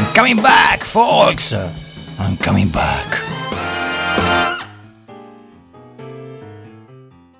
I'm coming back, folks. I'm coming back.